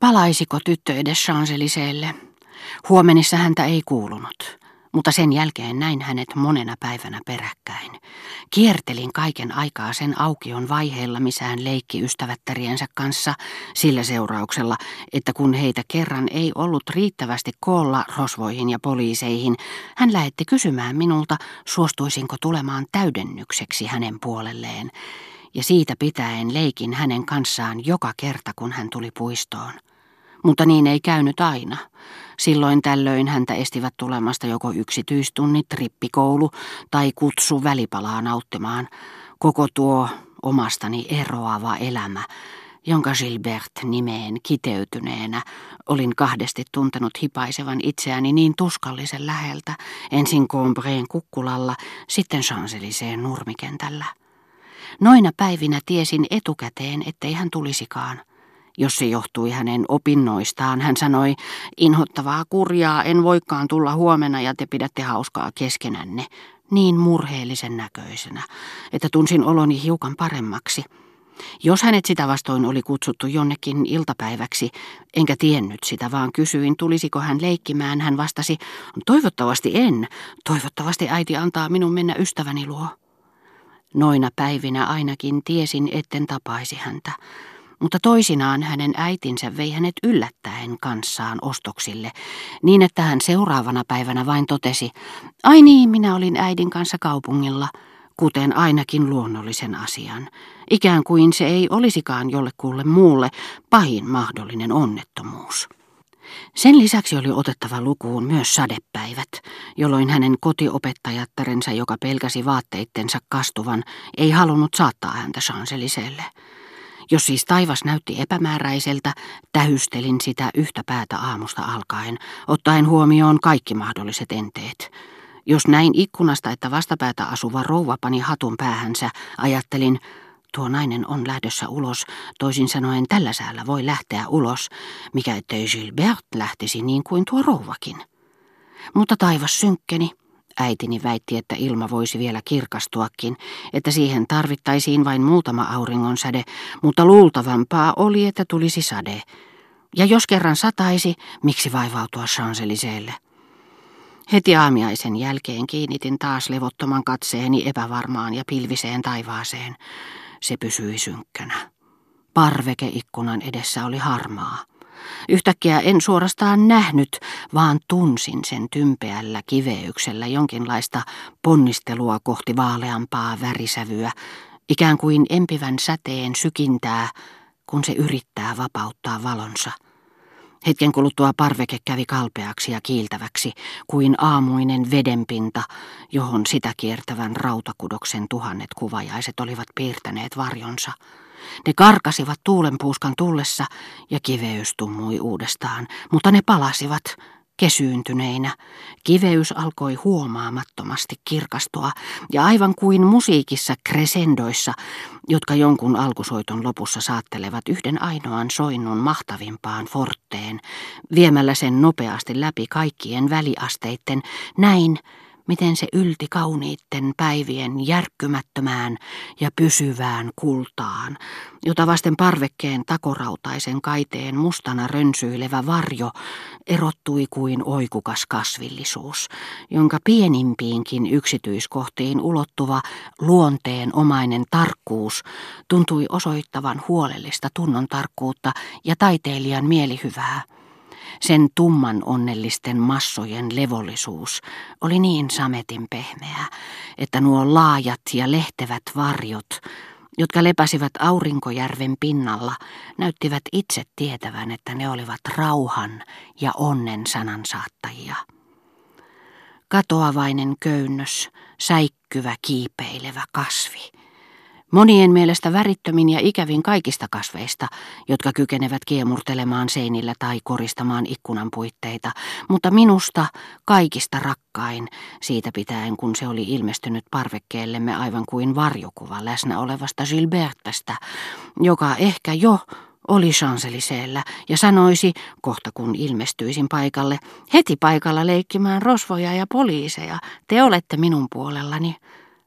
Palaisiko tyttö edes Chanceliseelle? Huomenissa häntä ei kuulunut mutta sen jälkeen näin hänet monena päivänä peräkkäin. Kiertelin kaiken aikaa sen aukion vaiheella, missä hän leikki ystävättäriensä kanssa, sillä seurauksella, että kun heitä kerran ei ollut riittävästi koolla rosvoihin ja poliiseihin, hän lähetti kysymään minulta, suostuisinko tulemaan täydennykseksi hänen puolelleen, ja siitä pitäen leikin hänen kanssaan joka kerta, kun hän tuli puistoon. Mutta niin ei käynyt aina. Silloin tällöin häntä estivät tulemasta joko yksityistunnit, rippikoulu tai kutsu välipalaa nauttimaan. Koko tuo omastani eroava elämä, jonka Gilbert nimeen kiteytyneenä olin kahdesti tuntenut hipaisevan itseäni niin tuskallisen läheltä, ensin Combreen kukkulalla, sitten Chanceliseen nurmikentällä. Noina päivinä tiesin etukäteen, ettei hän tulisikaan. Jos se johtui hänen opinnoistaan, hän sanoi, inhottavaa kurjaa, en voikaan tulla huomenna ja te pidätte hauskaa keskenänne, niin murheellisen näköisenä, että tunsin oloni hiukan paremmaksi. Jos hänet sitä vastoin oli kutsuttu jonnekin iltapäiväksi, enkä tiennyt sitä, vaan kysyin, tulisiko hän leikkimään, hän vastasi, toivottavasti en, toivottavasti äiti antaa minun mennä ystäväni luo. Noina päivinä ainakin tiesin, etten tapaisi häntä mutta toisinaan hänen äitinsä vei hänet yllättäen kanssaan ostoksille, niin että hän seuraavana päivänä vain totesi, ai niin, minä olin äidin kanssa kaupungilla, kuten ainakin luonnollisen asian, ikään kuin se ei olisikaan jollekulle muulle pahin mahdollinen onnettomuus. Sen lisäksi oli otettava lukuun myös sadepäivät, jolloin hänen kotiopettajattarensa, joka pelkäsi vaatteittensa kastuvan, ei halunnut saattaa häntä Chanceliselle. Jos siis taivas näytti epämääräiseltä, tähystelin sitä yhtä päätä aamusta alkaen, ottaen huomioon kaikki mahdolliset enteet. Jos näin ikkunasta, että vastapäätä asuva rouva pani hatun päähänsä, ajattelin, tuo nainen on lähdössä ulos, toisin sanoen tällä säällä voi lähteä ulos, mikä ettei Gilbert lähtisi niin kuin tuo rouvakin. Mutta taivas synkkeni, Äitini väitti, että ilma voisi vielä kirkastuakin, että siihen tarvittaisiin vain muutama auringonsäde, mutta luultavampaa oli, että tulisi sade. Ja jos kerran sataisi, miksi vaivautua Chanceliseelle? Heti aamiaisen jälkeen kiinnitin taas levottoman katseeni epävarmaan ja pilviseen taivaaseen. Se pysyi synkkänä. Parveke ikkunan edessä oli harmaa. Yhtäkkiä en suorastaan nähnyt, vaan tunsin sen tympeällä kiveyksellä jonkinlaista ponnistelua kohti vaaleampaa värisävyä, ikään kuin empivän säteen sykintää, kun se yrittää vapauttaa valonsa. Hetken kuluttua parveke kävi kalpeaksi ja kiiltäväksi kuin aamuinen vedenpinta, johon sitä kiertävän rautakudoksen tuhannet kuvajaiset olivat piirtäneet varjonsa. Ne karkasivat tuulenpuuskan tullessa ja kiveys tummui uudestaan, mutta ne palasivat kesyyntyneinä. Kiveys alkoi huomaamattomasti kirkastua ja aivan kuin musiikissa kresendoissa, jotka jonkun alkusoiton lopussa saattelevat yhden ainoan soinnun mahtavimpaan forteen, viemällä sen nopeasti läpi kaikkien väliasteitten, näin miten se ylti kauniitten päivien järkkymättömään ja pysyvään kultaan, jota vasten parvekkeen takorautaisen kaiteen mustana rönsyilevä varjo erottui kuin oikukas kasvillisuus, jonka pienimpiinkin yksityiskohtiin ulottuva luonteen omainen tarkkuus tuntui osoittavan huolellista tunnon tarkkuutta ja taiteilijan mielihyvää. Sen tumman onnellisten massojen levollisuus oli niin sametin pehmeä, että nuo laajat ja lehtevät varjot, jotka lepäsivät Aurinkojärven pinnalla, näyttivät itse tietävän, että ne olivat rauhan ja onnen sanansaattajia. Katoavainen köynnös, säikkyvä kiipeilevä kasvi – Monien mielestä värittömin ja ikävin kaikista kasveista, jotka kykenevät kiemurtelemaan seinillä tai koristamaan ikkunan puitteita, mutta minusta kaikista rakkain, siitä pitäen kun se oli ilmestynyt parvekkeellemme aivan kuin varjokuva läsnä olevasta Gilbertasta, joka ehkä jo oli Chanceliseellä ja sanoisi, kohta kun ilmestyisin paikalle, heti paikalla leikkimään rosvoja ja poliiseja, te olette minun puolellani.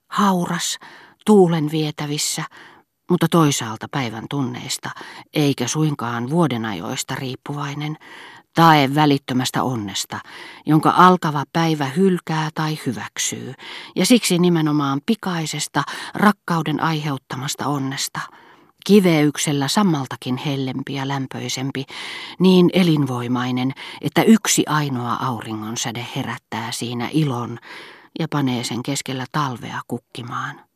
Hauras, tuulen vietävissä, mutta toisaalta päivän tunneista, eikä suinkaan vuodenajoista riippuvainen, tae välittömästä onnesta, jonka alkava päivä hylkää tai hyväksyy, ja siksi nimenomaan pikaisesta, rakkauden aiheuttamasta onnesta – kiveyksellä sammaltakin hellempi ja lämpöisempi, niin elinvoimainen, että yksi ainoa auringonsäde herättää siinä ilon ja panee sen keskellä talvea kukkimaan.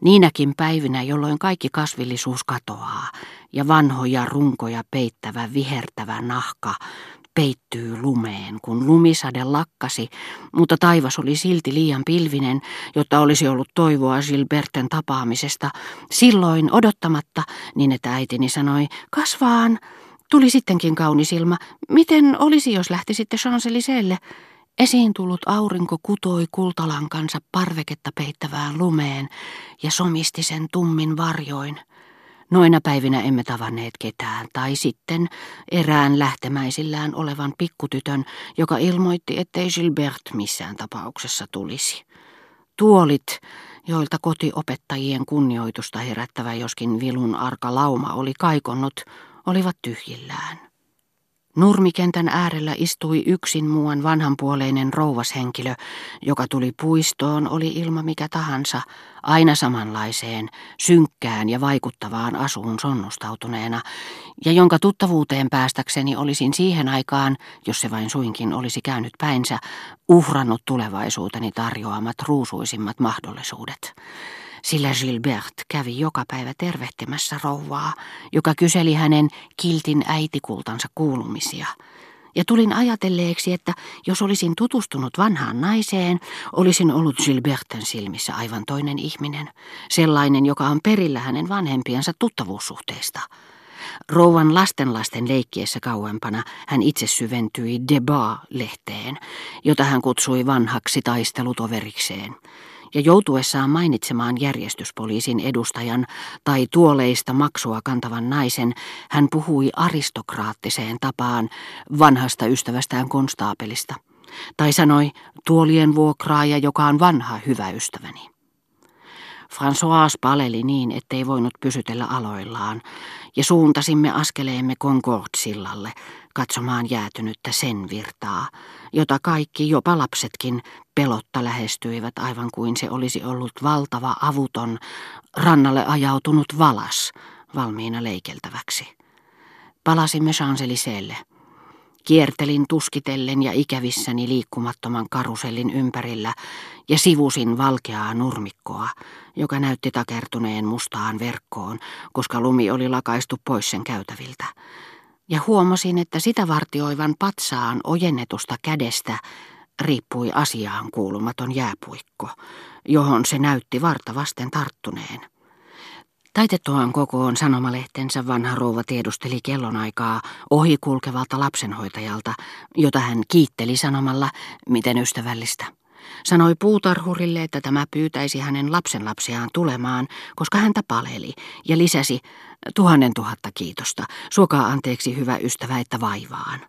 Niinäkin päivinä, jolloin kaikki kasvillisuus katoaa ja vanhoja runkoja peittävä vihertävä nahka peittyy lumeen, kun lumisade lakkasi, mutta taivas oli silti liian pilvinen, jotta olisi ollut toivoa Gilberten tapaamisesta. Silloin odottamatta, niin että äitini sanoi, kasvaan. Tuli sittenkin kaunis ilma. Miten olisi, jos lähtisitte Champs-Élysées? Esiin tullut aurinko kutoi kultalankansa parveketta peittävään lumeen ja somisti sen tummin varjoin. Noina päivinä emme tavanneet ketään, tai sitten erään lähtemäisillään olevan pikkutytön, joka ilmoitti, ettei Gilbert missään tapauksessa tulisi. Tuolit, joilta kotiopettajien kunnioitusta herättävä joskin vilun arka lauma oli kaikonnut, olivat tyhjillään. Nurmikentän äärellä istui yksin muuan vanhanpuoleinen rouvashenkilö, joka tuli puistoon, oli ilma mikä tahansa, aina samanlaiseen, synkkään ja vaikuttavaan asuun sonnustautuneena, ja jonka tuttavuuteen päästäkseni olisin siihen aikaan, jos se vain suinkin olisi käynyt päinsä, uhrannut tulevaisuuteni tarjoamat ruusuisimmat mahdollisuudet sillä Gilbert kävi joka päivä tervehtimässä rouvaa, joka kyseli hänen kiltin äitikultansa kuulumisia. Ja tulin ajatelleeksi, että jos olisin tutustunut vanhaan naiseen, olisin ollut Gilberten silmissä aivan toinen ihminen, sellainen, joka on perillä hänen vanhempiensa tuttavuussuhteista. Rouvan lastenlasten leikkiessä kauempana hän itse syventyi Debat-lehteen, jota hän kutsui vanhaksi taistelutoverikseen ja joutuessaan mainitsemaan järjestyspoliisin edustajan tai tuoleista maksua kantavan naisen, hän puhui aristokraattiseen tapaan vanhasta ystävästään konstaapelista. Tai sanoi tuolien vuokraaja, joka on vanha hyvä ystäväni. François paleli niin, ettei voinut pysytellä aloillaan, ja suuntasimme askeleemme Concord-sillalle katsomaan jäätynyttä sen virtaa, jota kaikki, jopa lapsetkin, pelotta lähestyivät aivan kuin se olisi ollut valtava avuton, rannalle ajautunut valas, valmiina leikeltäväksi. Palasimme Chanceliselle. Kiertelin tuskitellen ja ikävissäni liikkumattoman karusellin ympärillä ja sivusin valkeaa nurmikkoa, joka näytti takertuneen mustaan verkkoon, koska lumi oli lakaistu pois sen käytäviltä. Ja huomasin, että sitä vartioivan patsaan ojennetusta kädestä riippui asiaan kuulumaton jääpuikko, johon se näytti varta vasten tarttuneen. Taitettuaan kokoon sanomalehtensä vanha rouva tiedusteli kellonaikaa ohikulkevalta lapsenhoitajalta, jota hän kiitteli sanomalla, miten ystävällistä. Sanoi puutarhurille, että tämä pyytäisi hänen lapsenlapsiaan tulemaan, koska häntä paleli, ja lisäsi tuhannen tuhatta kiitosta, suokaa anteeksi hyvä ystävä, että vaivaan.